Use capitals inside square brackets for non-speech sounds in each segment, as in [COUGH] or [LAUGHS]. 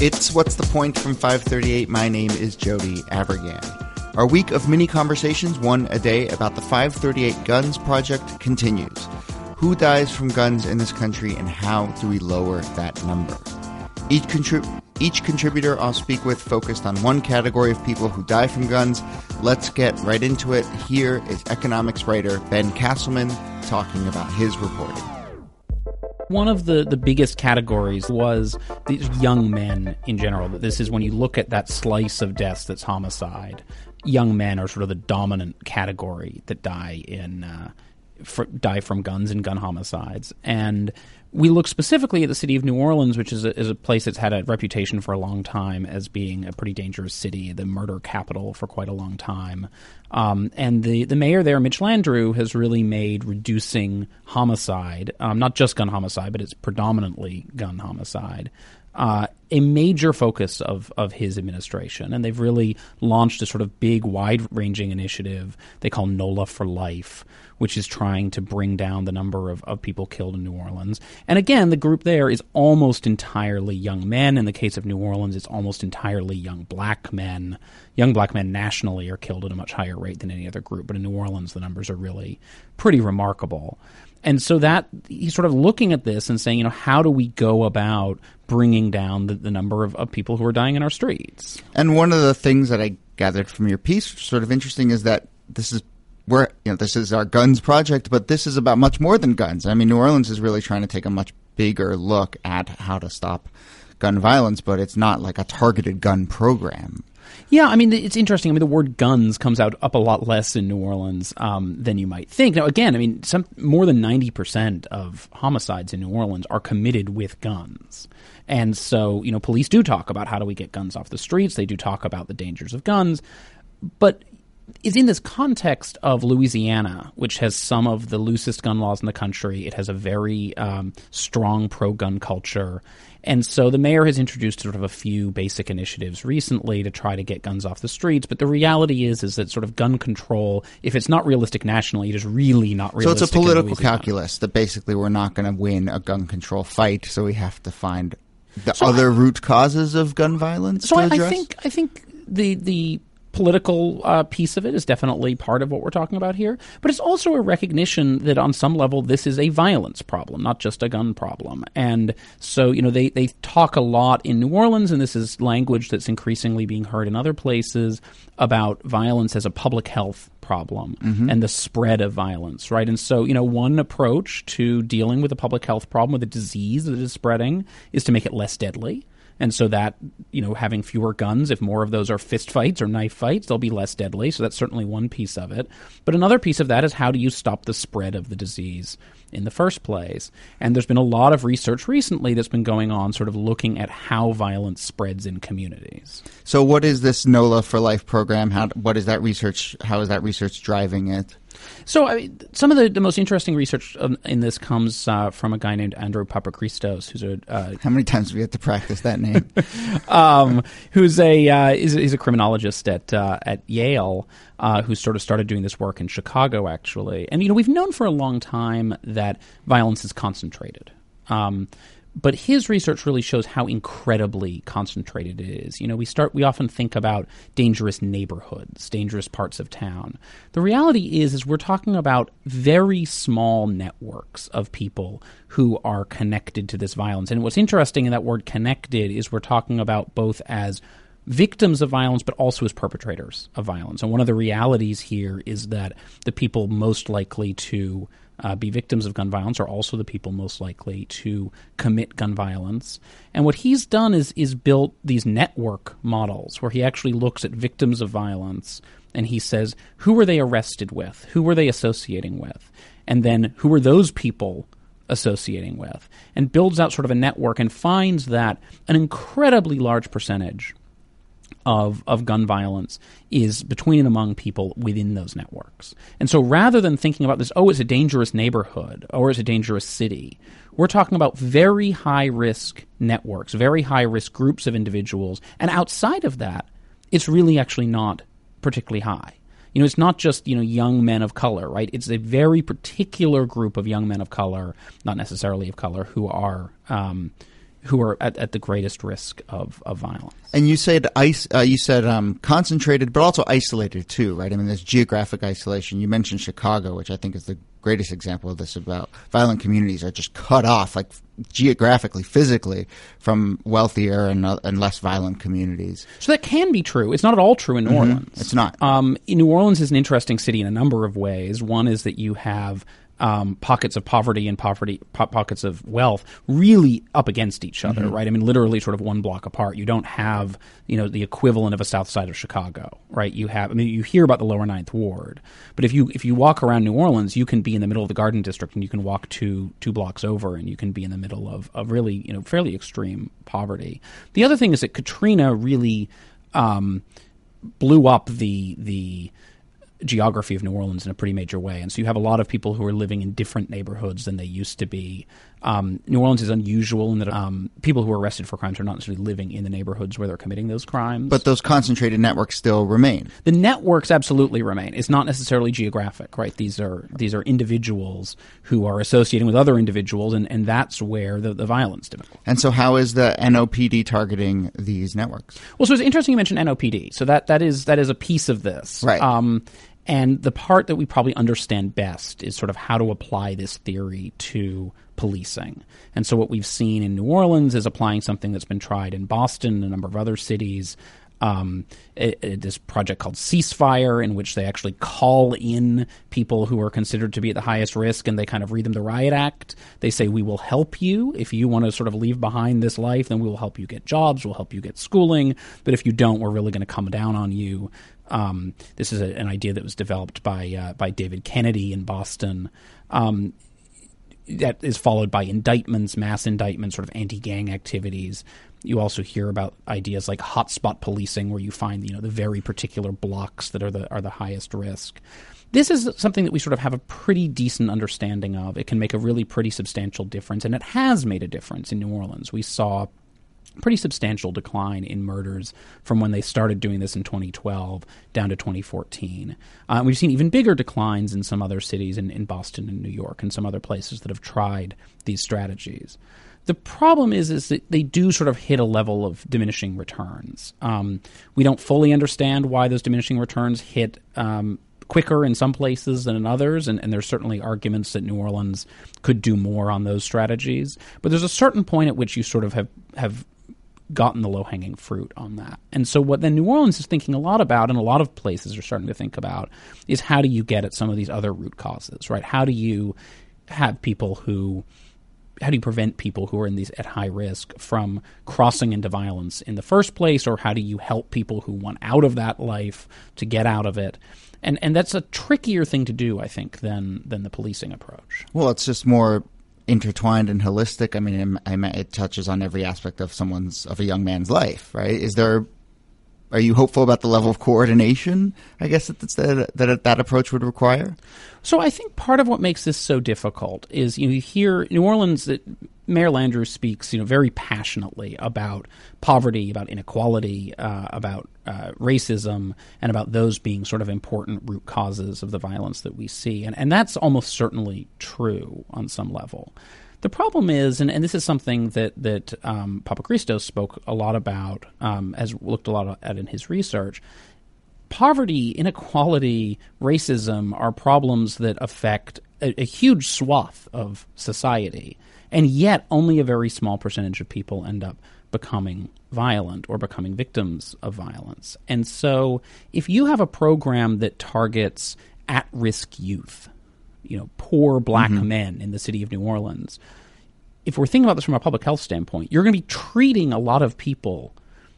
It's What's the Point from 538. My name is Jody Avirgan. Our week of mini conversations, one a day, about the 538 Guns Project continues. Who dies from guns in this country and how do we lower that number? Each, contrib- each contributor I'll speak with focused on one category of people who die from guns. Let's get right into it. Here is economics writer Ben Casselman talking about his reporting. One of the, the biggest categories was these young men in general. This is when you look at that slice of deaths that's homicide. Young men are sort of the dominant category that die in uh, for, die from guns and gun homicides. And we look specifically at the city of New Orleans, which is a, is a place that's had a reputation for a long time as being a pretty dangerous city, the murder capital for quite a long time. Um, and the, the mayor there, Mitch Landrieu, has really made reducing homicide, um, not just gun homicide, but it's predominantly gun homicide, uh, a major focus of, of his administration. And they've really launched a sort of big, wide ranging initiative they call NOLA for Life, which is trying to bring down the number of, of people killed in New Orleans. And again, the group there is almost entirely young men. In the case of New Orleans, it's almost entirely young black men. Young black men nationally are killed at a much higher rate than any other group, but in New Orleans, the numbers are really pretty remarkable. And so that he's sort of looking at this and saying, you know, how do we go about bringing down the, the number of, of people who are dying in our streets? And one of the things that I gathered from your piece, sort of interesting, is that this is we're you know this is our guns project, but this is about much more than guns. I mean, New Orleans is really trying to take a much bigger look at how to stop gun violence, but it's not like a targeted gun program. Yeah, I mean, it's interesting. I mean, the word guns comes out up a lot less in New Orleans um, than you might think. Now, again, I mean, some more than ninety percent of homicides in New Orleans are committed with guns. And so, you know, police do talk about how do we get guns off the streets. They do talk about the dangers of guns. But is in this context of Louisiana, which has some of the loosest gun laws in the country. It has a very um, strong pro gun culture. And so the mayor has introduced sort of a few basic initiatives recently to try to get guns off the streets. But the reality is, is that sort of gun control, if it's not realistic nationally, it is really not realistic. So it's a political calculus that basically we're not going to win a gun control fight, so we have to find the so other I, root causes of gun violence. So I, I think I think the the political uh, piece of it is definitely part of what we're talking about here, but it's also a recognition that on some level this is a violence problem, not just a gun problem. And so, you know, they, they talk a lot in New Orleans, and this is language that's increasingly being heard in other places about violence as a public health problem mm-hmm. and the spread of violence, right? And so, you know, one approach to dealing with a public health problem with a disease that is spreading is to make it less deadly. And so that, you know, having fewer guns, if more of those are fist fights or knife fights, they'll be less deadly. So that's certainly one piece of it. But another piece of that is how do you stop the spread of the disease in the first place? And there's been a lot of research recently that's been going on sort of looking at how violence spreads in communities. So what is this NOLA for Life program? How what is that research how is that research driving it? So, I some of the, the most interesting research in this comes uh, from a guy named Andrew Papachristos, who's a. Uh, How many times do we have to practice that name? [LAUGHS] um, who's a uh, is, is a criminologist at uh, at Yale, uh, who sort of started doing this work in Chicago, actually. And you know, we've known for a long time that violence is concentrated. Um, but his research really shows how incredibly concentrated it is. You know, we start we often think about dangerous neighborhoods, dangerous parts of town. The reality is is we're talking about very small networks of people who are connected to this violence. And what's interesting in that word connected is we're talking about both as victims of violence, but also as perpetrators of violence. And one of the realities here is that the people most likely to uh, be victims of gun violence are also the people most likely to commit gun violence. And what he's done is is built these network models where he actually looks at victims of violence and he says who were they arrested with, who were they associating with, and then who were those people associating with, and builds out sort of a network and finds that an incredibly large percentage of, of gun violence is between and among people within those networks. And so rather than thinking about this, oh, it's a dangerous neighborhood or it's a dangerous city, we're talking about very high risk networks, very high risk groups of individuals. And outside of that, it's really actually not particularly high. You know, it's not just, you know, young men of color, right? It's a very particular group of young men of color, not necessarily of color, who are um, who are at, at the greatest risk of, of violence. And you said ice. Uh, you said um, concentrated, but also isolated too, right? I mean, there's geographic isolation. You mentioned Chicago, which I think is the greatest example of this. About violent communities are just cut off, like geographically, physically, from wealthier and uh, and less violent communities. So that can be true. It's not at all true in New Mm-hmm. Orleans. It's not. Um, New Orleans is an interesting city in a number of ways. One is that you have um, pockets of poverty and poverty po- pockets of wealth really up against each other, Mm-hmm. right? I mean, literally sort of one block apart. You don't have you know the equivalent of a South Side of Chicago, right? You have. I mean, you hear about the Lower Ninth Ward, but if you if you walk around New Orleans, you can be in the middle of the Garden District, and you can walk two two blocks over, and you can be in the middle of of really you know fairly extreme poverty. The other thing is that Katrina really. Um, blew up the the geography of New Orleans in a pretty major way, and so you have a lot of people who are living in different neighborhoods than they used to be. Um, New Orleans is unusual in that um, people who are arrested for crimes are not necessarily living in the neighborhoods where they're committing those crimes. But those concentrated networks still remain. the networks absolutely remain. It's not necessarily geographic, right? These are these are individuals who are associating with other individuals, and, and that's where the, the violence develops. And so, how is the NOPD targeting these networks? Well, so it's interesting you mentioned NOPD. So that that is that is a piece of this, Right. Um, and the part that we probably understand best is sort of how to apply this theory to policing. And so what we've seen in New Orleans is applying something that's been tried in Boston and a number of other cities. Um, it, it- this project called Ceasefire, in which they actually call in people who are considered to be at the highest risk, and they kind of read them the riot act. They say, "We will help you if you want to sort of leave behind this life. Then we will help you get jobs. We'll help you get schooling. But if you don't, we're really going to come down on you." Um, this is a, an idea that was developed by uh, by David Kennedy in Boston. Um, that is followed by indictments, mass indictments, sort of anti-gang activities. You also hear about ideas like hotspot policing, where you find you know the very particular blocks that are the are the highest risk. This is something that we sort of have a pretty decent understanding of. It can make a really pretty substantial difference, and it has made a difference in New Orleans. We saw pretty substantial decline in murders from when they started doing this in 2012 down to 2014. Uh, we've seen even bigger declines in some other cities, in, in Boston and New York, and some other places that have tried these strategies. The problem is, is that they do sort of hit a level of diminishing returns. Um, we don't fully understand why those diminishing returns hit um, quicker in some places than in others, and, and there's certainly arguments that New Orleans could do more on those strategies. But there's a certain point at which you sort of have have gotten the low hanging fruit on that. And so what then New Orleans is thinking a lot about, and a lot of places are starting to think about, is how do you get at some of these other root causes, right? How do you have people who how do you prevent people who are in these at high risk from crossing into violence in the first place or how do you help people who want out of that life to get out of it and and that's a trickier thing to do i think than than the policing approach Well, it's just more intertwined and holistic. I mean, it, it touches on every aspect of someone's of a young man's life, right? Is there? Are you hopeful about the level of coordination? I guess that that that, that approach would require. So I think part of what makes this so difficult is you, hear New Orleans that Mayor Landrieu speaks, you know, very passionately about poverty, about inequality, uh, about uh, racism, and about those being sort of important root causes of the violence that we see, and and that's almost certainly true on some level. The problem is, and, and this is something that that um, spoke a lot about, um, has looked a lot at in his research poverty, inequality, racism are problems that affect a, a, huge swath of society, and yet only a very small percentage of people end up becoming violent or becoming victims of violence. And so, if you have a program that targets at risk youth, you know, poor black mm-hmm. men in the city of New Orleans, if we're thinking about this from a public health standpoint, you're going to be treating a lot of people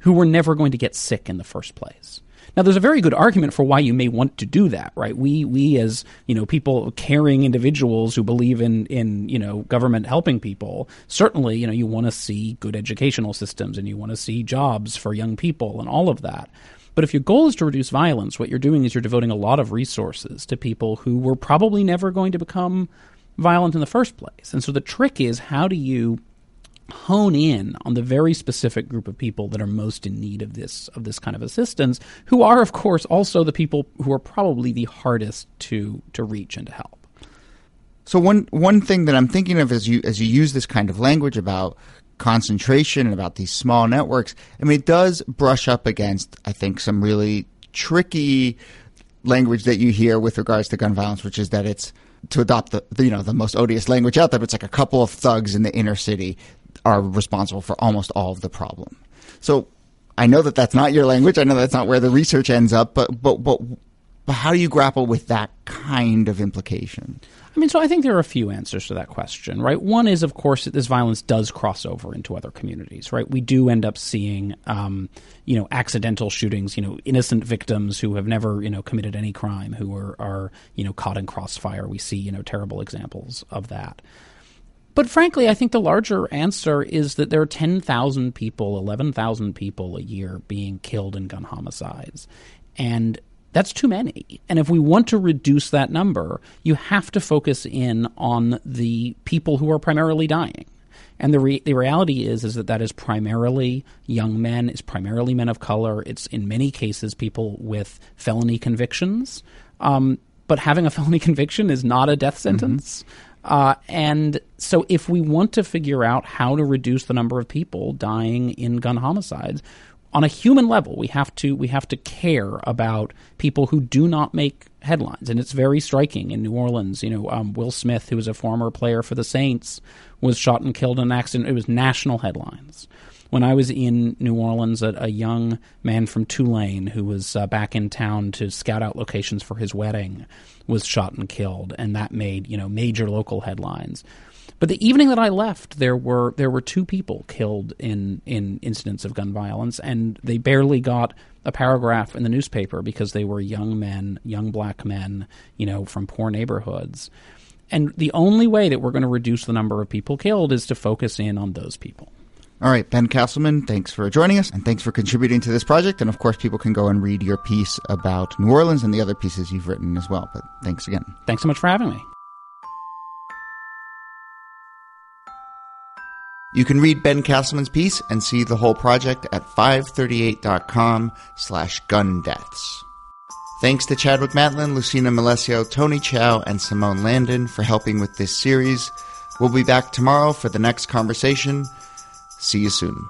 who were never going to get sick in the first place. Now, there's a very good argument for why you may want to do that, right? We, we as you know, people, caring individuals who believe in, in you know, government helping people, certainly, you know, you want to see good educational systems and you want to see jobs for young people and all of that. But if your goal is to reduce violence, what you're doing is you're devoting a lot of resources to people who were probably never going to become violent in the first place. And so the trick is how do you hone in on the very specific group of people that are most in need of this of this kind of assistance who are of course also the people who are probably the hardest to to reach and to help so one one thing that i'm thinking of as you as you use this kind of language about concentration and about these small networks. I mean, it does brush up against, I think, some really tricky language that you hear with regards to gun violence, which is that it's to adopt the, the you know the most odious language out there. It's like a couple of thugs in the inner city are responsible for almost all of the problem. So I know that that's not your language. I know that's not where the research ends up. But but but but how do you grapple with that kind of implication? I mean, so I think there are a few answers to that question, right? One is, of course, that this violence does cross over into other communities, right? We do end up seeing, um, you know, accidental shootings, you know, innocent victims who have never, you know, committed any crime who are, are you know, caught in crossfire. We see, you know, terrible examples of that. But frankly, I think the larger answer is that there are 10,000 people, 11,000 people a year being killed in gun homicides. And that's too many. And if we want to reduce that number, you have to focus in on the people who are primarily dying. And the re- the reality is is that that is primarily young men, it's primarily men of color. It's in many cases people with felony convictions. Um, but having a [LAUGHS] felony conviction is not a death mm-hmm. sentence. Mm-hmm. Uh, and so, if we want to figure out how to reduce the number of people dying in gun homicides, on a human level, we have to we have to care about people who do not make headlines, and it's very striking in New Orleans. You know, um, Will Smith, who was a former player for the Saints, was shot and killed in an accident. It was national headlines. When I was in New Orleans, a, a young man from Tulane who was uh, back in town to scout out locations for his wedding was shot and killed, and that made you know major local headlines. But the evening that I left, there were there were two people killed in in incidents of gun violence, and they barely got a paragraph in the newspaper because they were young men, young black men, you know, from poor neighborhoods. And the only way that we're going to reduce the number of people killed is to focus in on those people. All right, Ben Casselman, thanks for joining us and thanks for contributing to this project. And of course, people can go and read your piece about New Orleans and the other pieces you've written as well. But thanks again. Thanks so much for having me. You can read Ben Casselman's piece and see the whole project at 538.com slash gun deaths. Thanks to Chadwick Matlin, Lucina Melesio, Tony Chow, and Simone Landon for helping with this series. We'll be back tomorrow for the next conversation. See you soon.